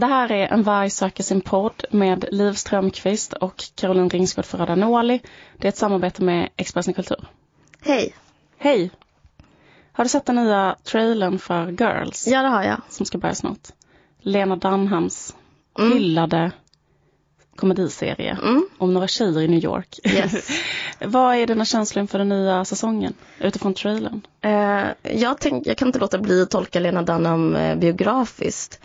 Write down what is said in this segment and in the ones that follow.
Det här är En varg söker sin podd med Liv Strömqvist och Caroline Ringsgård Ferrada Nuali. Det är ett samarbete med Expressen Kultur. Hej! Hej! Har du sett den nya trailern för Girls? Ja, det har jag. Som ska börja snart. Lena Dunhams Mm. hyllade komediserie Mm. om några tjejer i New York. Yes. Vad är dina känslor inför den nya säsongen utifrån trailern? Eh, jag, tänk, jag kan inte låta bli att tolka Lena Dunham eh, biografiskt.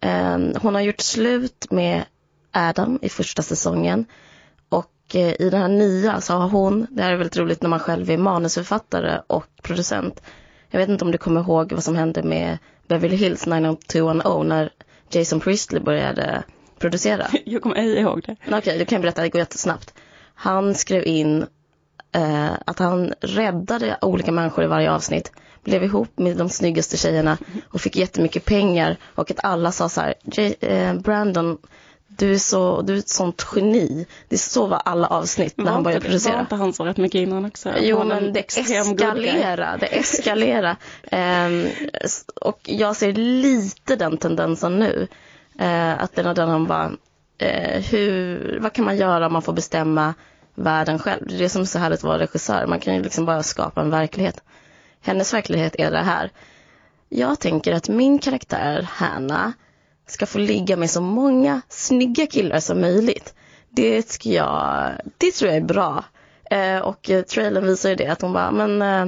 Eh, hon har gjort slut med Adam i första säsongen. Och eh, i den här nya så har hon, det här är väldigt roligt när man själv är manusförfattare och producent. Jag vet inte om du kommer ihåg vad som hände med Beverly Hills 90210 när Jason Priestley började producera. Jag kommer ej ihåg det. Okej, du kan berätta, det går jättesnabbt. Han skrev in eh, att han räddade olika människor i varje avsnitt, blev ihop med de snyggaste tjejerna och fick jättemycket pengar och att alla sa så här, eh, Brandon, du är, så, du är ett sånt geni. Det så var alla avsnitt när Var han började inte det- Var producera. inte han så rätt mycket innan också? Jo Han men det eskalerar, det eskalerar. Ehm, s- och jag ser lite den tendensen nu. Uh, att Lena Dunham bara, eh, hur, vad kan man göra om man får bestämma världen själv? Det är det som är så härligt att vara regissör, man kan ju liksom bara skapa en verklighet. Hennes verklighet är det här. Jag tänker att min karaktär, Hanna, ska få ligga med så många snygga killar som möjligt. Det, ska jag, det tror jag är bra. Eh, och trailern visar ju det, att hon bara, men eh,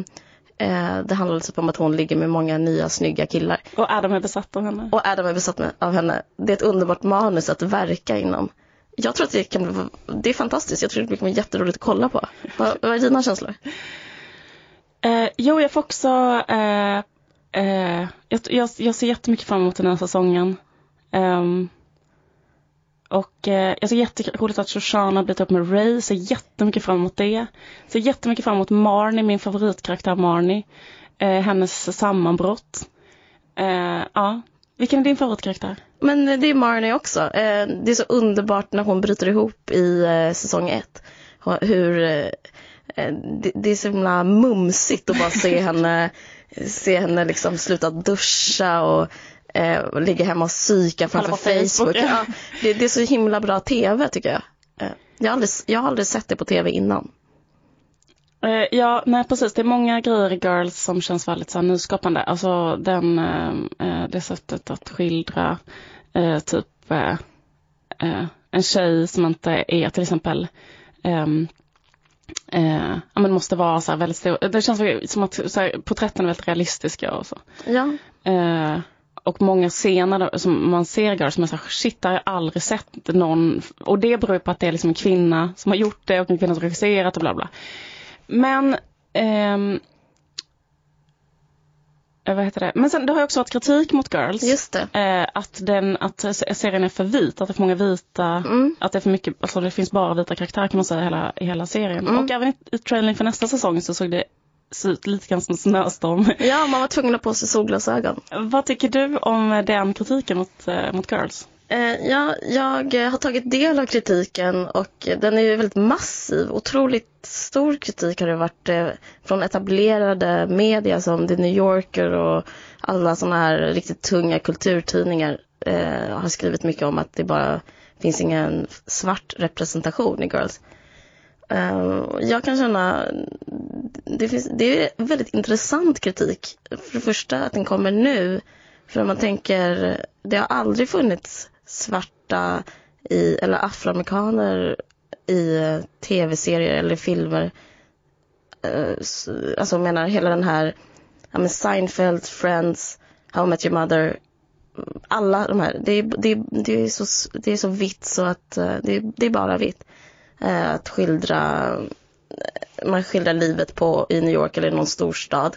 eh, det handlar liksom om att hon ligger med många nya snygga killar. Och Adam är besatt av henne. Och Adam är besatt med, av henne. Det är ett underbart manus att verka inom. Jag tror att det kan bli, det är fantastiskt. Jag tror det kommer jätteroligt att kolla på. Vad, vad är dina känslor? Eh, jo, jag får också... Eh, eh, jag, jag, jag ser jättemycket fram emot den här säsongen. Um, och eh, jag ser jätteroligt att Shoshana blivit upp med Ray, ser jättemycket fram emot det. Ser jättemycket fram emot Marnie, min favoritkaraktär Marnie. Eh, hennes sammanbrott. Eh, ja. Vilken är din favoritkaraktär? Men det är Marnie också. Eh, det är så underbart när hon bryter ihop i eh, säsong ett. Hur eh, det, det är så himla mumsigt att bara se henne, se henne liksom sluta duscha och, eh, ligga hemma och psyka framför Facebook, Facebook. ja. Det, det är så himla bra tv tycker jag. Eh, jag, har aldrig, jag har aldrig sett det på tv innan. Eh, ja, nej precis. Det är många grejer i Girls som känns väldigt så här, nyskapande. Alltså den, eh, eh, det sättet att skildra eh, typ eh, eh, en tjej som inte är till exempel ehm, eh, ja, men måste vara så här väldigt stor. Det känns som att så här, porträtten är väldigt realistiska och så. Ja, Eh, och många scener då, som man ser Girls som är så här, shit, det har jag aldrig sett någon. Och det beror på att det är liksom en kvinna som har gjort det och en kvinna som regisserat och bla bla. Men eh, vad heter det? Men sen det har ju också varit kritik mot Girls. just det. Eh, att, den, att serien är för vit, att det är för många vita, Mm. att det är för mycket, alltså det finns bara vita karaktärer kan man säga i hela, i hela serien. Mm. Och även i, i trailern för nästa säsong så såg det ut lite grann som snöstorm. Ja, man var tvungen att ha på sig solglasögon. Vad tycker du om den kritiken mot, eh, mot Girls? Eh, ja, jag eh, har tagit del av kritiken och den är ju väldigt massiv. Otroligt stor kritik har det varit eh, från etablerade media som The New Yorker och alla sådana här riktigt tunga kulturtidningar har skrivit mycket om att det bara finns ingen svart representation i Girls. Jag kan känna, det, finns, det är väldigt intressant kritik. För det första att den kommer nu. För om man tänker, det har aldrig funnits svarta i, eller afroamerikaner i eh, tv-serier eller filmer. Eh, alltså jag menar hela den här, ja men Seinfeld, Friends, How I Met Your Mother. Mm, alla de här, det är, det, är- det är, så, det är så vitt så att eh, det, är- det är bara vitt. Att skildra, man skildrar livet på, i New York eller i någon storstad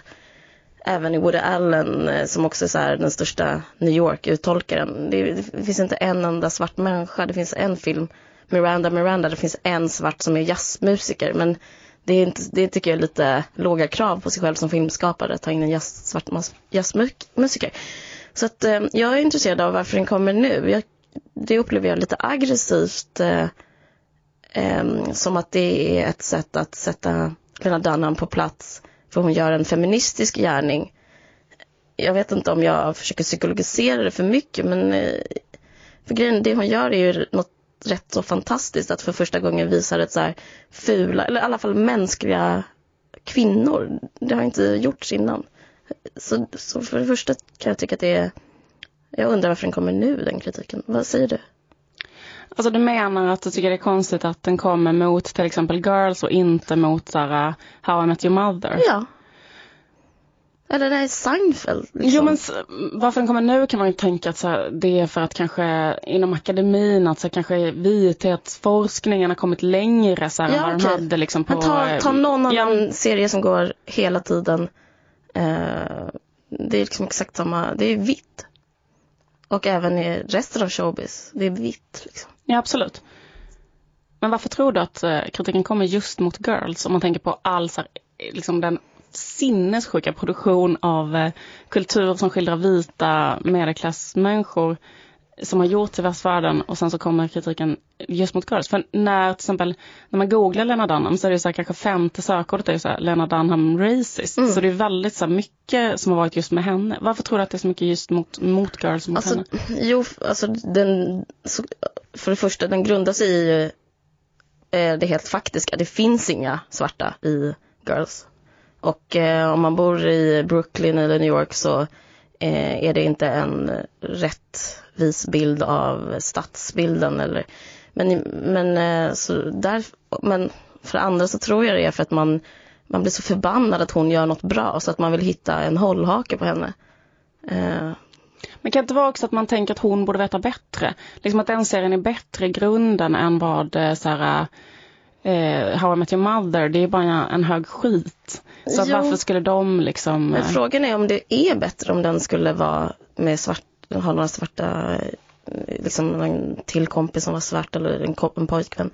även i Woody Allen eh, som också är så här, den största New York-uttolkaren. Det, det finns inte en enda svart människa. Det finns en film, Miranda Miranda, det finns en svart som är jazzmusiker. Men det, är inte, det tycker jag är lite låga krav på sig själv som filmskapare, att ta in en jazz, svart jazzmusiker. Så att eh, jag är intresserad av varför den kommer nu. Jag, det upplever jag lite aggressivt. Eh, eh, som att det är ett sätt att sätta Lena Dunham på plats Typ för hon gör en feministisk gärning. Jag vet inte om jag försöker psykologisera det för mycket men eh, För grejen, det hon gör är ju något rätt så fantastiskt att för första gången visa ett så här fula, eller i alla fall mänskliga kvinnor. Det har inte gjorts innan. Så, så för det första kan jag tycka att det är, jag undrar varför den kommer nu den kritiken. Vad säger du? Alltså du menar att du tycker det är konstigt att den kommer mot till exempel Girls och inte mot så här, How I Met Your Mother? Ja. Eller det är Seinfeld. Liksom. Jo men varför den kommer nu kan man ju tänka att så här, det är för att kanske inom akademin att så här, kanske vithetsforskningen har kommit längre så här, Ja, än vad den okej. hade liksom på... Men ta, ta någon ja, annan serie som går hela tiden. Eh, det är liksom exakt samma, det är vitt. Och även i resten av showbiz, det är vitt liksom. Ja absolut. Men varför tror du att eh, kritiken kommer just mot Girls om man tänker på all så här, eh, liksom den sinnessjuka produktion av eh, kultur som skildrar vita medelklassmänniskor som har gjorts i västvärlden och sen så kommer kritiken just mot Girls. För när till exempel när man googlar Lena Dunham så är det så här, kanske femte sökordet är så här, Lena Dunham racist. Mm. Så det är väldigt så här, mycket som har varit just med henne. Varför tror du att det är så mycket just mot, mot Girls mot Alltså, henne? jo, alltså den, för det första, den grundar sig i eh, det helt faktiska. Det finns inga svarta i Girls. Och eh, om man bor i Brooklyn eller New York så Eh, är det inte en rättvis bild av stadsbilden. Eller, men, men, eh, så där, men för det andra så tror jag det är för att man, man blir så förbannad att hon gör något bra så att man vill hitta en hållhake på henne. Eh, Men kan det inte vara också att man tänker att hon borde veta bättre? Liksom att den serien är bättre i grunden än vad eh, så här, eh, How I Met Your Mother, det är bara en hög skit. Så Jo. varför skulle de liksom... Men eh, frågan är om det är bättre om den skulle vara med svart, ha några svarta, eh, liksom en till kompis som var svart eller en, en pojkvän.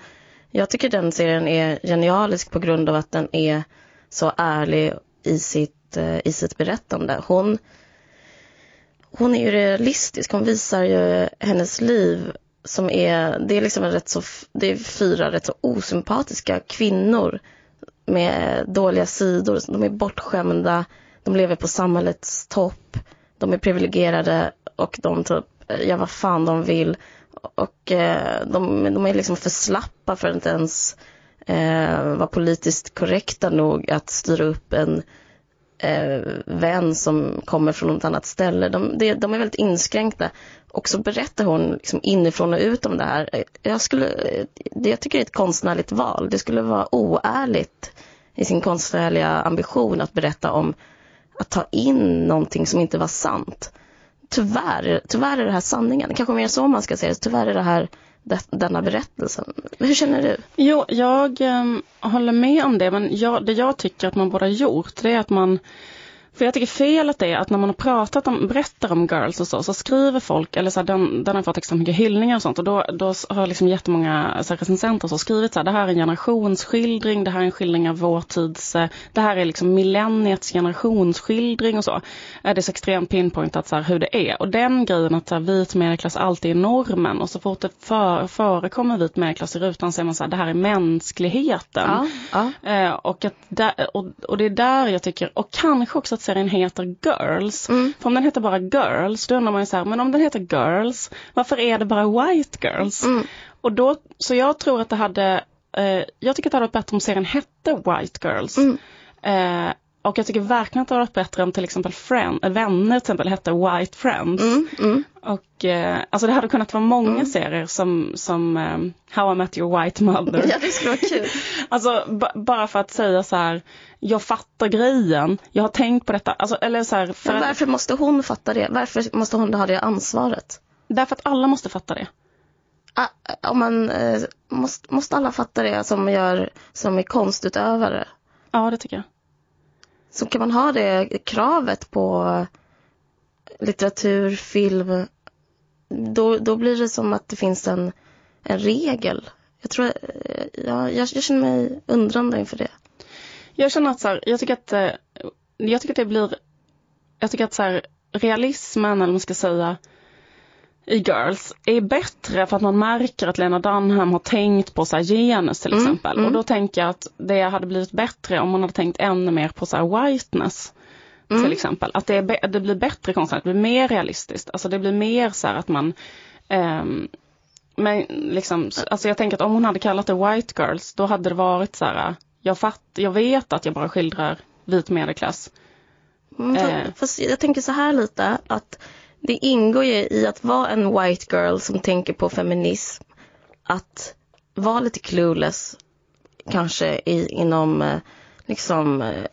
Jag tycker den serien är genialisk på grund av att den är så ärlig i sitt, eh, i sitt berättande. Hon, hon är ju realistisk, hon visar ju hennes liv som är, det är liksom en rätt så, det är fyra rätt så osympatiska kvinnor med dåliga sidor. De är bortskämda, de lever på samhällets topp, de är privilegierade och de typ eh, gör vad fan de vill. Och eh, de, de är liksom för slappa för att inte ens eh, vara politiskt korrekta nog att styra upp en eh, vän som kommer från något annat ställe. De, de, de är väldigt inskränkta. Och så berättar hon liksom inifrån och ut om det här. Jag, skulle, det, jag tycker det är ett konstnärligt val. Det skulle vara oärligt i sin konstnärliga ambition att berätta om att ta in någonting som inte var sant. Tyvärr, tyvärr är det här sanningen. Kanske mer så man ska säga det. Tyvärr är det här det, denna berättelsen. Hur känner du? Jo, jag ehm, håller med om det, men jag, det jag tycker att man borde ha gjort, det är att man för jag tycker felet är att när man har pratat om, berättar om girls och så, så skriver folk, eller så här, den, den har fått extremt mycket hyllningar och sånt och då, då har liksom jättemånga så här, recensenter så skrivit så här, det här är en generationsskildring, det här är en skildring av vår tids, eh, det här är liksom millenniets generationsskildring och så. Det är så extremt pinpointat så här, hur det är. Och den grejen att så här, vit medelklass alltid är normen och så fort det för, förekommer vit medelklass i rutan så är man så här, det här är mänskligheten. ja. Eh, och, att och, och det är där jag tycker, och kanske också att serien heter Girls. Mm. För om den heter bara Girls, då undrar man ju så här, men om den heter Girls, varför är det bara White Girls? Mm. Och då, så jag tror att det hade, eh, jag tycker att det hade varit bättre om serien hette White Girls. Mm. Eh, och jag tycker verkligen att det hade varit bättre om till exempel friend, äh, Vänner till exempel hette White Friends. Mm, mm. Och eh, alltså det hade kunnat vara många serier som, som eh, How I Met Your White Mother. Ja, det skulle vara kul. Alltså ba- bara för att säga så här, jag fattar grejen, jag har tänkt på detta, alltså, eller så här, för Men varför måste hon fatta det? Varför måste hon ha det ansvaret? därför att alla måste fatta det. Ah, Om man, eh, måste, måste alla fatta det som, gör, som är konstutövare? Ja, det tycker jag. Så kan man ha det kravet på litteratur, film, då, då blir det som att det finns en, en regel. Jag tror, eh, ja, jag, jag känner mig undrande inför det. Jag känner att så här, jag tycker att, eh, jag tycker att det blir, jag tycker att så här, realismen, eller vad man ska säga, i Girls är bättre för att man märker att Lena Dunham har tänkt på så här genus till Mm, exempel. mm. Och då tänker jag att det hade blivit bättre om man hade tänkt ännu mer på så här whiteness. Mm. Till exempel. Att det, är, det blir bättre konstnärligt, det blir mer realistiskt. Alltså det blir mer så här att man Um, men liksom, alltså jag tänker att om hon hade kallat det White Girls, då hade det varit så här, jag, fatt, jag vet att jag bara skildrar vit medelklass. Mm, eh. Fast jag tänker så här lite, att det ingår ju i att vara en white girl som tänker på feminism, att vara lite clueless, kanske i, inom eh, liksom, eh,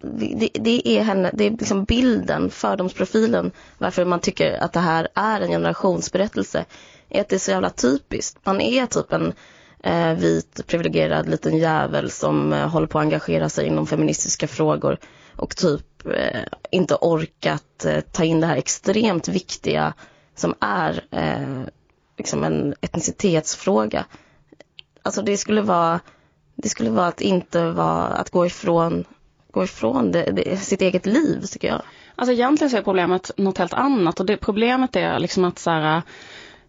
det, det, är henne, det är liksom bilden, fördomsprofilen, varför man tycker att det här är en generationsberättelse, är att det är så jävla typiskt. Man är typ en eh, vit privilegierad liten jävel som eh, håller på att engagera sig inom feministiska frågor och typ Eh, inte orkat eh, ta in det här extremt viktiga som är eh, liksom en etnicitetsfråga. Alltså det skulle vara det skulle vara att inte vara, att gå ifrån, gå ifrån det, det, sitt eget liv tycker jag. Alltså egentligen så är problemet något helt annat och det problemet är liksom att så här,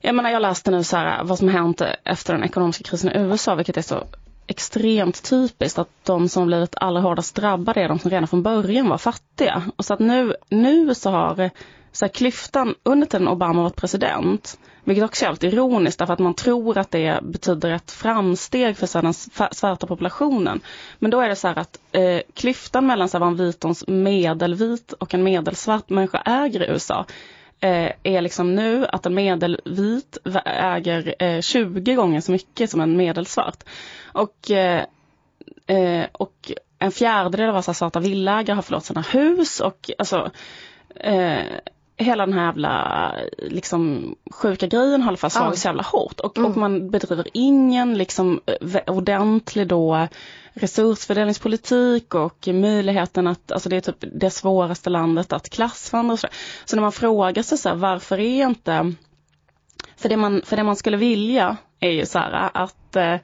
jag menar jag läste nu så här, vad som hänt efter den ekonomiska krisen i USA vilket är så extremt typiskt att de som blivit allra hårdast drabbade är de som redan från början var fattiga. Och så att nu, nu så har så här, klyftan under tiden Obama varit president vilket också är helt ironiskt därför att man tror att det betyder ett framsteg för så den svarta populationen. Men då är det så här att eh, klyftan mellan så här, vad en vitons medelvit och en medelsvart människa äger i USA eh, är liksom nu att en medelvit äger eh, 20 gånger så mycket som en medelsvart. Och, eh, eh, och en fjärdedel av alla svarta villaägare har förlorat sina hus och alltså eh, hela den här jävla liksom, sjuka grejen har i alla fall slagit så jävla hårt och, mm. och man bedriver ingen liksom eh, ordentlig då resursfördelningspolitik och möjligheten att, alltså det är typ det svåraste landet att klassvandra och så. Så när man frågar sig så här, varför är inte, för det man, för det man skulle vilja är ju så här att eh,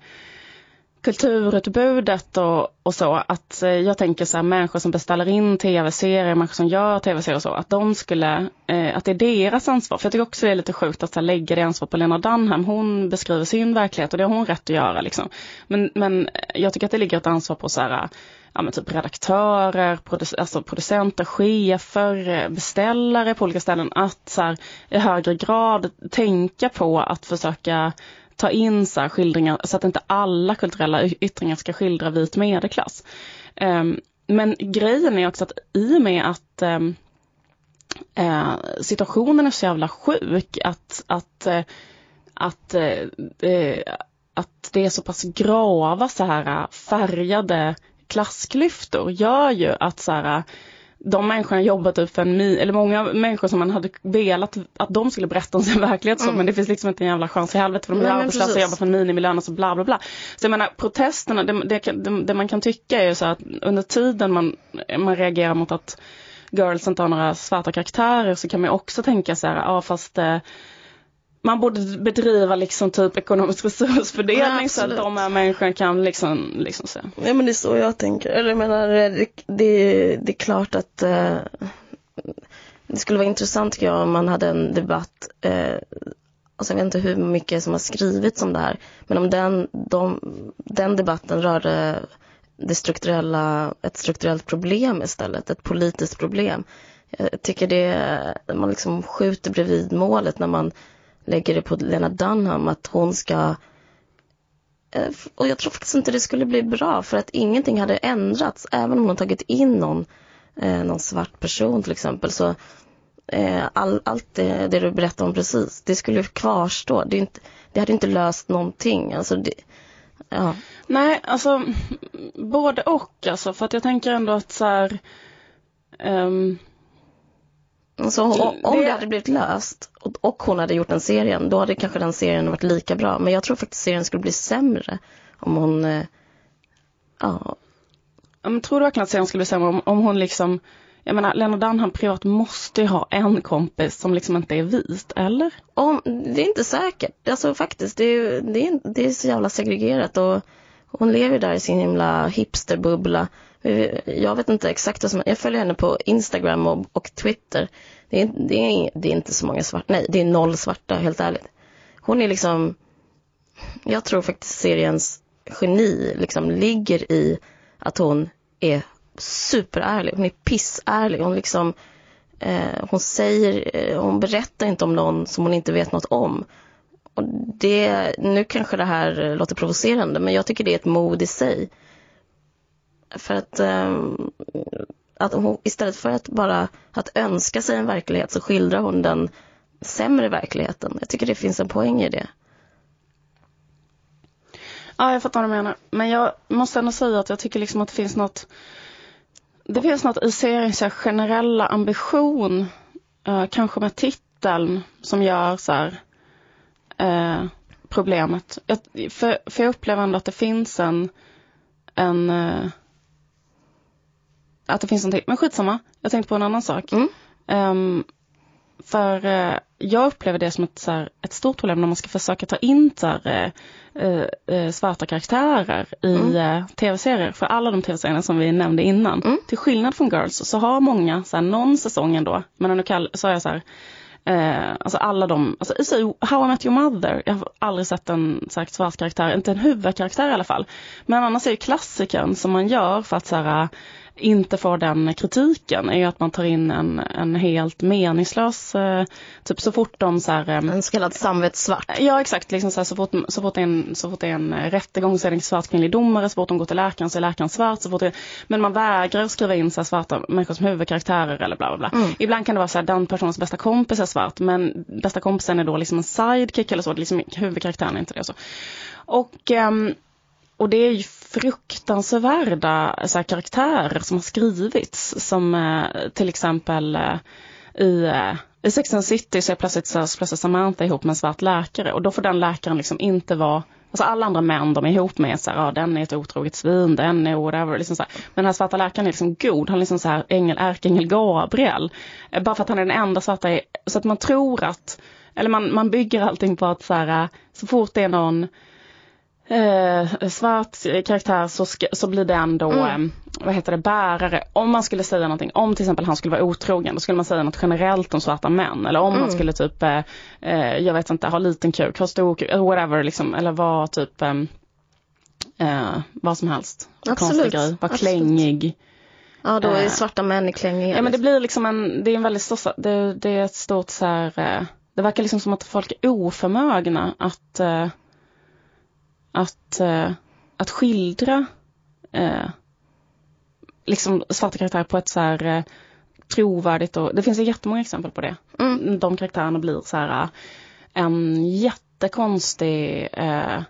kulturutbudet och, och så, att eh, jag tänker så här människor som beställer in tv-serier, människor som gör tv-serier och så, att de skulle, eh, att det är deras ansvar. För jag tycker också det är lite sjukt att så här, lägga det ansvar på Lena Dunham. Hon beskriver sin verklighet och det har hon rätt att göra liksom. Men, men jag tycker att det ligger ett ansvar på så här, ja, men typ redaktörer, produc alltså producenter, chefer, beställare på olika ställen att så här, i högre grad tänka på att försöka ta in så skildringar så att inte alla kulturella yttringar ska skildra vit medelklass. Um, men grejen är också att i och med att um, uh, situationen är så jävla sjuk att, att, uh, att, uh, att det är så pass grava så här färgade klassklyftor gör ju att så här, de människorna jobbat upp för en, eller många människor som man hade velat att de skulle berätta om sin verklighet så, mm. men det finns liksom inte en jävla chans i helvete för de är arbetslösa och jobbar för en minimilön och så bla bla bla. Så jag menar protesterna, det, det, det, det man kan tycka är ju så att under tiden man, man reagerar mot att girls inte har några svarta karaktärer så kan man också tänka så här, ja fast eh, man borde bedriva liksom typ ekonomisk resursfördelning ja, så att de här människorna kan liksom, liksom så. Ja men det är så jag tänker. Eller jag menar, det, det, det är klart att eh, det skulle vara intressant tycker jag om man hade en debatt eh, alltså jag vet inte hur mycket som har skrivits om det här, men om den, de, den debatten rörde det strukturella, ett strukturellt problem istället, ett politiskt problem. Jag tycker det, man liksom skjuter bredvid målet när man lägger det på Lena Dunham att hon ska eh, och jag tror faktiskt inte det skulle bli bra för att ingenting hade ändrats även om hon tagit in någon, eh, någon svart person till exempel så eh, all, allt det, det, du berättade om precis det skulle kvarstå. Det, inte, det hade inte löst någonting. Alltså det, ja. Nej, alltså både och alltså för att jag tänker ändå att så här, um så om, om det hade blivit löst och, hon hade gjort den serien, då hade kanske den serien varit lika bra. Men jag tror faktiskt serien skulle bli sämre om hon, eh, ja. Men tror du verkligen att serien skulle bli sämre om, om hon liksom, jag menar Lena Dunham privat måste ju ha en kompis som liksom inte är vit, eller? Om, det är inte säkert, alltså faktiskt, det är, det är, det är så jävla segregerat och hon lever där i sin himla hipsterbubbla. Jag vet inte exakt vad som, jag följer henne på Instagram och, och Twitter. Det är, det, är, det är inte så många svarta, nej det är noll svarta helt ärligt. Hon är liksom, jag tror faktiskt seriens geni liksom ligger i att hon är superärlig, hon är pissärlig, hon liksom eh, hon säger, eh, hon berättar inte om någon som hon inte vet något om. och det, nu kanske det här låter provocerande, men jag tycker det är ett mod i sig. För att, eh, att hon, istället för att bara att önska sig en verklighet så skildrar hon den sämre verkligheten. Jag tycker det finns en poäng i det. Ja, jag fattar vad du menar. Men jag måste ändå säga att jag tycker liksom att det finns något det finns något i seriens generella ambition, eh, kanske med titeln, som gör så här, eh, problemet. Jag, för, för jag upplever ändå att det finns en, en eh, att det finns någonting, men skitsamma, jag tänkte på en annan sak. Mm. Um, för eh, jag upplever det som ett, så här, ett stort problem när man ska försöka ta in så här, eh, eh, svarta karaktärer i mm. Tv-serier. För alla de tv-serierna som vi nämnde innan. Mm. Till skillnad från Girls så har många, så här, någon säsong ändå, men kall, så är jag så här, Eh, alltså alla de, alltså How I Met Your Mother, jag har aldrig sett en sagt, svart karaktär, inte en huvudkaraktär i alla fall. Men annars är ju klassikern som man gör för att så här, inte får den kritiken är att man tar in en, en helt meningslös, eh, typ så fort de så här, eh, En så kallad samvetssvart. Ja exakt, liksom så, här, så, fort, så, fort en, så fort det är en rättegång så är det en svart kvinnlig domare, så fort de går till läkaren så är läkaren svart, så fort det, men man vägrar skriva in så svarta människor som huvudkaraktärer eller bla bla bla. Mm. Ibland kan det vara så här, den personens bästa kompis är svart men bästa kompisen är då liksom en sidekick eller så, liksom, huvudkaraktären är inte det. Så. Och um, och det är ju fruktansvärda så här, karaktärer som har skrivits som eh, till exempel eh, i, eh, i Sex and City så är plötsligt, så, så plötsligt Samantha ihop med en svart läkare och då får den läkaren liksom inte vara Alltså alla andra män de är ihop med, så här, ah, den är ett otroget svin, den är whatever. Liksom så här. Men den här svarta läkaren är liksom god, han är liksom så här ängel, ärkeängel Gabriel. Eh, bara för att han är den enda svarta, så att man tror att, eller man, man bygger allting på att så här, eh, så fort det är någon eh, svart karaktär så, ska, så blir den då, mm. eh, vad heter det, bärare. Om man skulle säga någonting, om till exempel han skulle vara otrogen, då skulle man säga något generellt om svarta män. Eller om mm. man skulle typ, eh, eh, jag vet inte, ha liten kuk, ha stor kuk, whatever liksom. Eller vara typ, eh, eh, vad som helst. Absolut. Grej, vara klängig. Ja, då är svarta män i klängiga. Ja, men det blir liksom en, det är en väldigt stor, det, det är ett stort så här, det verkar liksom som att folk är oförmögna att att, eh, att skildra eh, liksom svarta karaktärer på ett så här eh, trovärdigt och det finns ju jättemånga exempel på det. Mm. De karaktärerna blir så här en jättekonstig eh,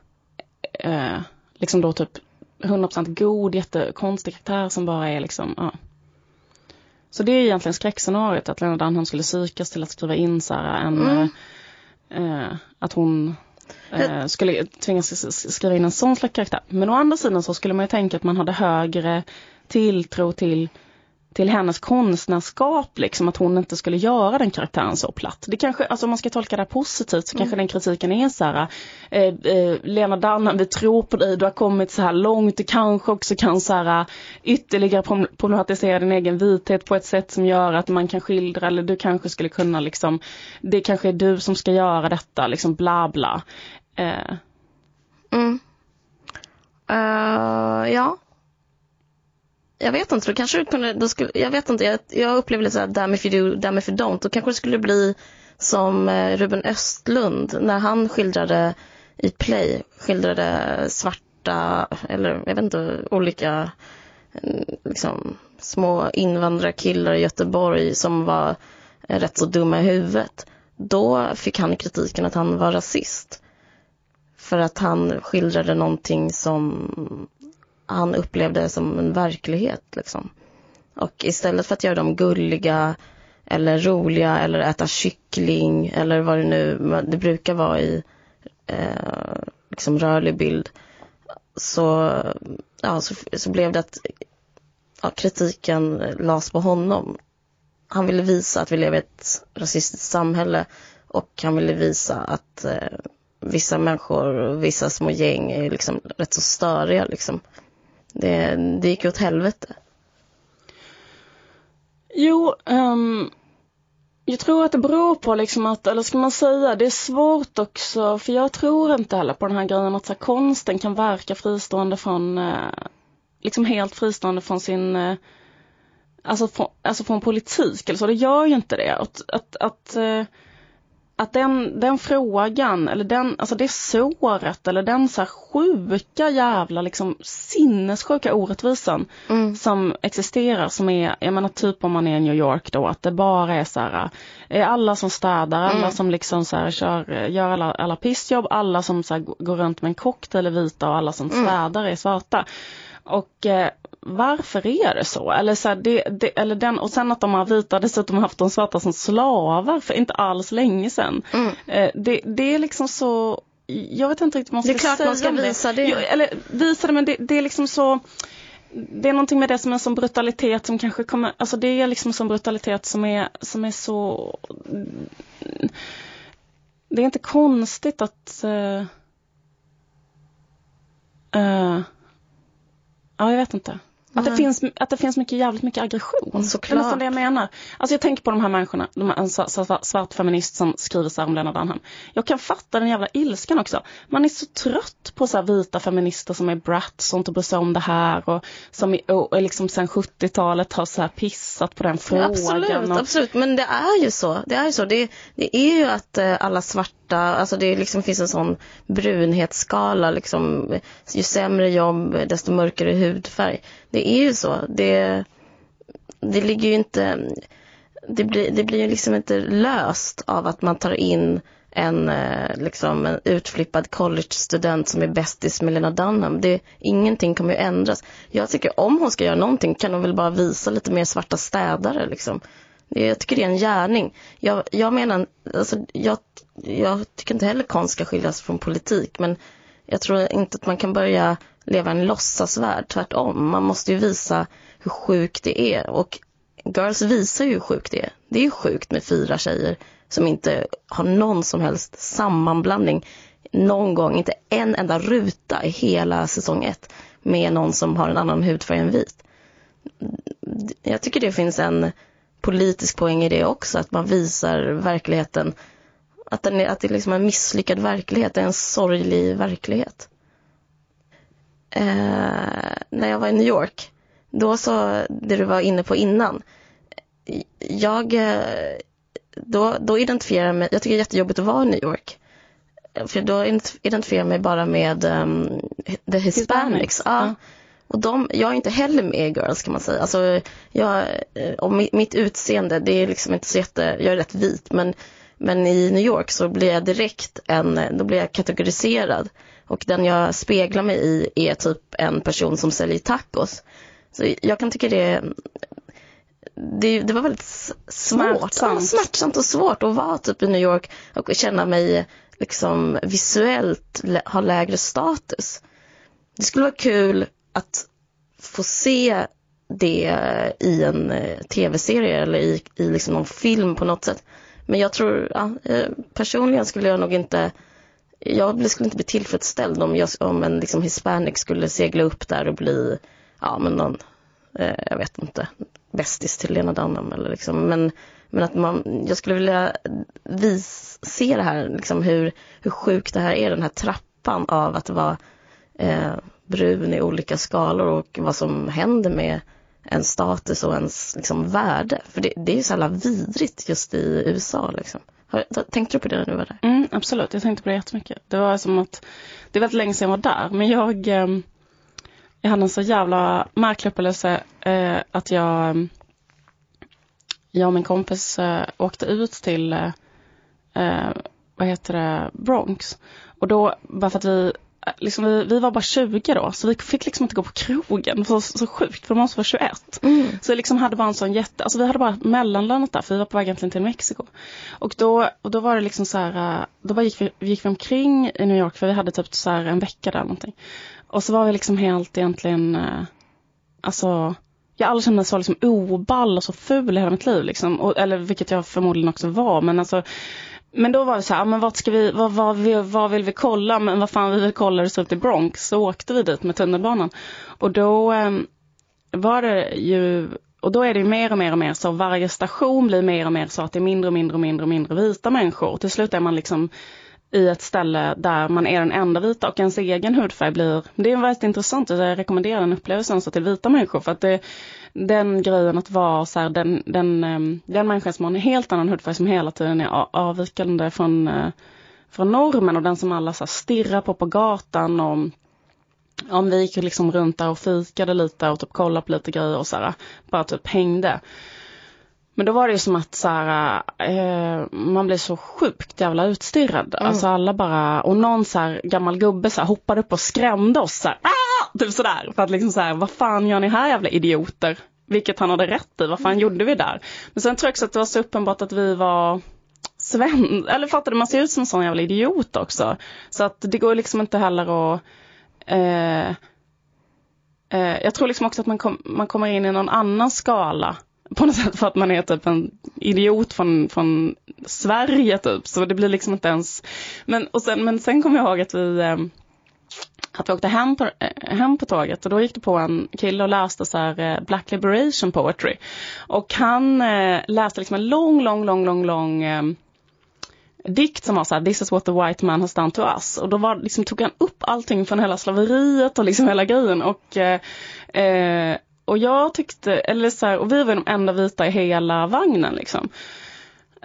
eh, liksom då typ 100% god, jättekonstig karaktär som bara är liksom, ja. Så det är egentligen skräckscenariot att Lena Dunham skulle psykas till att skriva in så här en, mm. eh, att hon eh, skulle tvingas skriva in en sån slags karaktär. Men å andra sidan så skulle man ju tänka att man hade högre tilltro till till hennes konstnärskap, liksom att hon inte skulle göra den karaktären så platt. Det kanske, alltså om man ska tolka det positivt så mm. kanske den kritiken är så här, eh, eh, Lena Dunham, vi tror på dig, du har kommit så här långt, du kanske också kan så här, ytterligare problematisera din egen vithet på ett sätt som gör att man kan skildra, eller du kanske skulle kunna liksom, det kanske är du som ska göra detta, liksom bla bla. Eh. Mm. Uh, ja. Jag vet inte, då kanske du kunde, då skulle, jag vet inte, jag, jag upplever lite såhär damn if you do, damn if you don't. Då kanske det skulle bli som eh, Ruben Östlund när han skildrade i Play, skildrade svarta, eller jag vet inte, olika mm, liksom, små invandrarkillar i Göteborg som var eh, rätt så dumma i huvudet. Då fick han kritiken att han var rasist. För att han skildrade någonting som han upplevde som en verklighet. Liksom. Och istället för att göra dem gulliga eller roliga eller äta kyckling eller vad det nu det brukar vara i eh, liksom rörlig bild så, ja, så, så blev det att ja, kritiken lades på honom. Han ville visa att vi lever i ett rasistiskt samhälle och han ville visa att eh, vissa människor, vissa små gäng är liksom rätt så störiga liksom. Det, det gick åt helvete. Jo, um, jag tror att det beror på liksom att, eller ska man säga, det är svårt också, för jag tror inte heller på den här grejen att så här, konsten kan verka fristående från, eh, liksom helt fristående från sin, eh, alltså, från, alltså från politik eller så, det gör ju inte det. Att, att, att eh, att den, den frågan, eller den, alltså det såret, eller den så här sjuka jävla liksom sinnessjuka orättvisan Mm. som existerar som är, jag menar typ om man är i New York då, att det bara är så här, är alla som städar, alla Mm. som liksom så här kör, gör alla, alla pissjobb, alla som så här går runt med en cocktail är vita och alla som Mm. städar är svarta. Och eh, varför är det så? Eller, så här, det, det, eller den, och sen att de har vita dessutom haft de svarta som slavar för inte alls länge sedan. Mm. Eh, det, det är liksom så, jag vet inte riktigt vad man Det är ska klart säga man ska visa det. Jo, eller visa det men det, det är liksom så det är någonting med det som är en sån brutalitet som kanske kommer, alltså det är liksom sån brutalitet som är, som är så Det är inte konstigt att uh, uh, Ja, jag vet inte. Att det, finns, att det finns mycket, jävligt mycket aggression. Såklart. Det är nästan det jag menar. Alltså jag tänker på de här människorna, de här, en svart feminist som skriver så här om Lena Dunham. Jag kan fatta den jävla ilskan också. Man är så trött på så här vita feminister som är brats och inte bryr sig om det här och som i, och, och liksom sen 70-talet har så här pissat på den Ja, frågan. absolut, och, absolut. Men det är ju så. Det är ju så. Det, det är ju att eh, alla svarta, alltså det liksom finns en sån brunhetsskala liksom. Ju sämre jobb, desto mörkare hudfärg. Det är ju så. Det, det ligger ju inte, det blir, det blir ju liksom inte löst av att man tar in en, eh, liksom, en utflippad college-student som är bästis med Lena Dunham. Det, ingenting kommer ju ändras. Jag tycker om hon ska göra någonting kan hon väl bara visa lite mer svarta städare liksom. Eh, jag tycker det är en gärning. Jag, jag menar, alltså, jag, jag tycker inte heller konst ska skiljas från politik men jag tror inte att man kan börja leva i en låtsasvärld, tvärtom. Man måste ju visa hur sjukt det är och Girls visar ju hur sjukt det är. Det är ju sjukt med fyra tjejer som inte har någon som helst sammanblandning någon gång, inte en enda ruta i hela säsong ett med någon som har en annan hudfärg än vit. Jag tycker det finns en politisk poäng i det också, att man visar verkligheten, att, den är, att det är liksom en misslyckad verklighet, det är en sorglig verklighet. Eh, när jag var i New York, då så, det du var inne på innan, jag, eh, då, då identifierar jag mig, jag tycker det är jättejobbigt att vara i New York. För då identifierar jag mig bara med um, the Hispanics. Hispanics, Ja. ja. Och de, jag är inte heller med i Girls kan man säga. Alltså, jag, eh, och mitt, mitt utseende, det är liksom inte så jätte, jag är rätt vit men, men i New York så blir jag direkt en, då blir jag kategoriserad. Och den jag speglar mig i är typ en person som säljer tacos. Så jag kan tycka det, det, det var väldigt svårt. Ja, smärtsamt och svårt att vara typ i New York och känna mig liksom visuellt ha lägre status. Det skulle vara kul att få se det i en eh, tv-serie eller i, i liksom någon film på något sätt. Men jag tror, ja, eh, personligen skulle jag nog inte, jag skulle inte bli tillfredsställd om, jag, om en liksom hispanic skulle segla upp där och bli, ja men någon, eh, jag vet inte, bästis till Lena Dunham eller liksom, men, men att man, jag skulle vilja vis, se det här, liksom hur, hur sjukt det här är, den här trappan av att vara eh, brun i olika skalor och vad som händer med en status och ens liksom, värde. För det, det är ju så jävla vidrigt just i USA liksom. Har, tänkte du på det när du var där? Mm, absolut, jag tänkte på det jättemycket. Det var som att, det är väldigt länge sedan jag var där, men jag, eh, jag hade en så jävla märklig upplevelse eh, att jag, jag och min kompis eh, åkte ut till, eh, eh vad heter det, Bronx. Och då, bara för att vi, liksom vi, vi var bara 20 då, så vi fick liksom inte gå på krogen. Så, så sjukt, för de måste vara 21. Mm. Så vi liksom hade bara en sån jätte, alltså vi hade bara mellanlandat där för vi var på väg egentligen till Mexiko. Och då, och då var det liksom så här, eh, då bara gick vi, gick vi omkring i New York för vi hade typ så här en vecka där någonting. Och så var vi liksom helt egentligen, eh, alltså jag har aldrig känt mig så liksom oball och så ful i hela mitt liv liksom. Och, eller vilket jag förmodligen också var men alltså men då var det så här, ah, men vart ska vi, vad, vad, vad vill vi kolla? Men vad fan vi vill kolla det så upp till Bronx. Så åkte vi dit med tunnelbanan. Och då eh, var det ju, och då är det ju mer och mer och mer så, varje station blir mer och mer så att det är mindre och mindre och mindre och mindre vita människor. Och till slut är man liksom i ett ställe där man är den enda vita och ens egen hudfärg blir, det är väldigt intressant, jag rekommenderar den upplevelsen så till vita människor för att det, den grejen att vara så här, den, den, ehm, den människan som har en helt annan hudfärg som hela tiden är avvikande från, eh, från normen och den som alla så stirrar på på gatan och om vi gick liksom runt där och fikade lite och typ kollade på lite grejer och så här, bara typ hängde. Men då var det ju som att så här, eh, man blev så sjukt jävla utstirrad. Mm. Alltså alla bara, och någon så här, gammal gubbe så här, hoppade upp och skrämde oss. Så här, ah! Typ sådär. För att liksom så här, vad fan gör ni här jävla idioter? Vilket han hade rätt i, vad fan mm. gjorde vi där? Men sen tror jag också att det var så uppenbart att vi var sven eller fattade man ser ut som en sån jävla idiot också. Så att det går liksom inte heller att eh, eh, jag tror liksom också att man, kom, man kommer in i någon annan skala på något sätt för att man är typ en idiot från, från Sverige typ. Så det blir liksom inte ens, men, och sen, men sen kommer jag ihåg att vi eh, att vi åkte hem på, eh, hem på tåget och då gick det på en kille och läste så här eh, Black Liberation Poetry. Och han eh, läste liksom en lång, lång, lång, lång, lång eh, dikt som var så här, this is what the white man has done to us. Och då var, liksom, tog han upp allting från hela slaveriet och liksom hela grejen. Och, eh, eh, och jag tyckte, eller så här, och vi var de enda vita i hela vagnen liksom.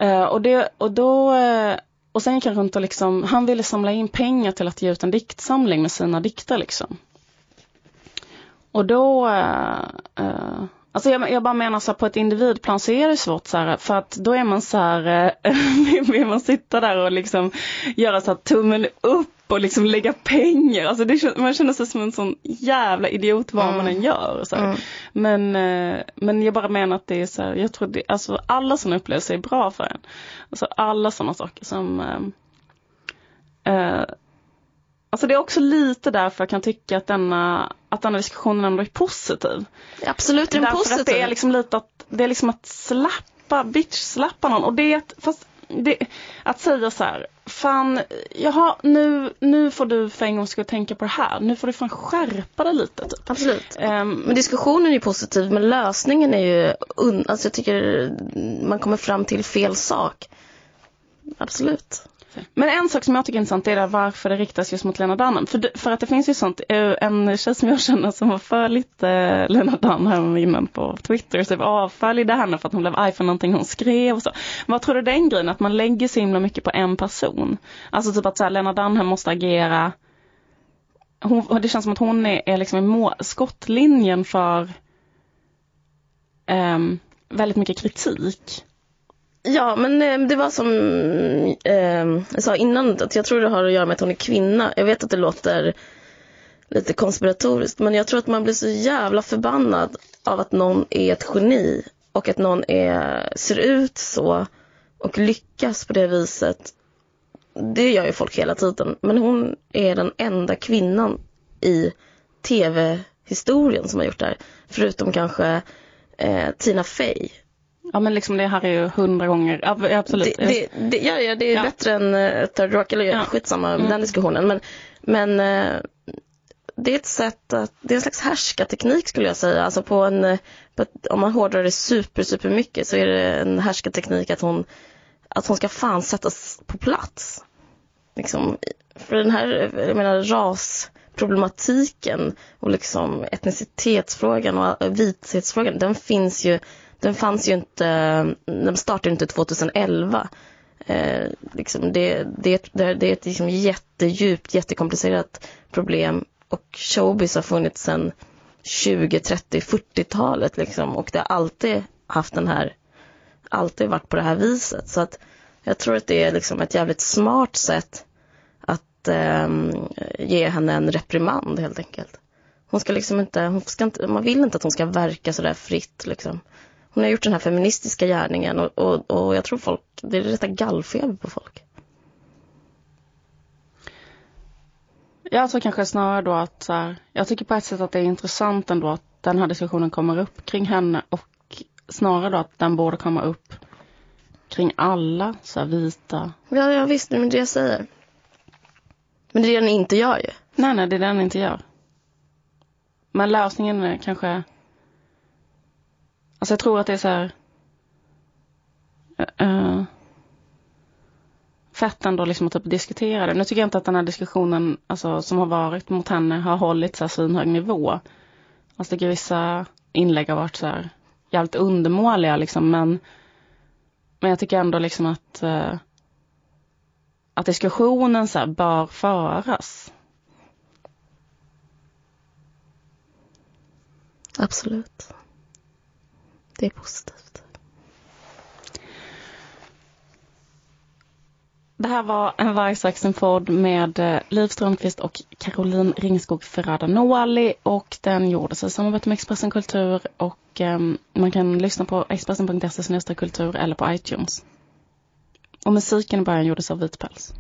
Uh, och, det, och då eh, och sen gick han runt och liksom, han ville samla in pengar till att ge ut en diktsamling med sina dikter liksom. Och då, uh, alltså jag, jag, bara menar så här, på ett individplan så är det svårt så här, för att då är man så här, vill man sitta där och liksom göra så här tummen upp och liksom lägga pengar. Alltså det, man känner sig som en sån jävla idiot vad mm. man än gör. Så mm. Men, eh, men jag bara menar att det är så här, jag tror det, alltså alla sådana upplevelser är bra för en. Alltså alla sådana saker som eh, eh, Alltså det är också lite därför jag kan tycka att denna, att denna diskussionen ändå är positiv. Absolut är den därför positiv. Att det är liksom lite att, det är liksom att slappa, bitch-slappa någon. Och det är att, fast det, att säga så här, fan, jaha, nu, nu får du för en gång skull tänka på det här. Nu får du fan skärpa dig lite. Typ. Absolut. Um, men diskussionen är ju positiv, men lösningen är ju, un, alltså jag tycker man kommer fram till fel sak. Absolut. Men en sak som jag tycker är intressant är varför det riktas just mot Lena Dunham. För, för att det finns ju sånt, eh, en tjej som jag känner som var för lite eh, Lena Dunham innan på Twitter, typ avföljde henne för att hon blev arg för någonting hon skrev och så. Vad tror du den grejen, att man lägger så himla mycket på en person? Alltså typ att så här, Lena Dunham måste agera hon, det känns som att hon är, är liksom i må, skottlinjen för um, väldigt mycket kritik. Ja, men eh, det var som ehm, jag sa innan, att jag tror det har att göra med att hon är kvinna. Jag vet att det låter lite konspiratoriskt, men jag tror att man blir så jävla förbannad av att någon är ett geni och att någon är, ser ut så och lyckas på det viset. Det gör ju folk hela tiden, men hon är den enda kvinnan i tv-historien som har gjort det här. Förutom kanske eh, Tina Fey Ja men liksom det här är ju hundra gånger, absolut. Det, det, det, ja, ja, det är ja. bättre än uh, Third Rock, eller ja. skitsamma mm. den diskussionen. Men, men uh, det är ett sätt att, det är en slags härskarteknik skulle jag säga. Alltså på en, eh, på ett, om man hårdrar det super, super mycket så är det en härskarteknik att hon, att hon ska fan sättas på plats. Liksom, för den här, jag menar rasproblematiken och liksom etnicitetsfrågan och vithetsfrågan, den finns ju den fanns ju inte, den startade inte 2011. Eh, liksom det, det, det, det är ett liksom jättedjupt, jättekomplicerat problem och showbiz har funnits sedan 20, 30, 40-talet liksom och det har alltid haft den här, alltid varit på det här viset. Så att jag tror att det är liksom ett jävligt smart sätt att eh, ge henne en reprimand helt enkelt. Hon ska liksom inte, hon ska inte, man vill inte att hon ska verka sådär fritt liksom hon har gjort den här feministiska gärningen och, och, och jag tror folk, det är rätta gallfeber på folk. Jag tror kanske snarare då att så här, jag tycker på ett sätt att det är intressant ändå att den här diskussionen kommer upp kring henne och snarare då att den borde komma upp kring alla så här vita. Ja, ja visst, men det jag säger. Men det är det den inte gör ju. Nej, nej, det är det den inte gör. Men lösningen är kanske Alltså jag tror att det är så här. Uh, fett ändå liksom att typ diskutera det. Nu tycker jag inte att den här diskussionen alltså, som har varit mot henne har hållit så här svinhög nivå. Alltså jag tycker vissa inlägg har varit så här jävligt undermåliga liksom men men jag tycker ändå liksom att uh, att diskussionen så här bör föras. Absolut. Det är positivt. Det här var en Vargsaxen-podd med eh, Liv Strömqvist och Caroline Ringskog Ferrada Noali och den gjordes i samarbete med Expressen Kultur och ehm, man kan lyssna på expressen.se kultur eller på iTunes. Och musiken i början gjordes av Vitpäls.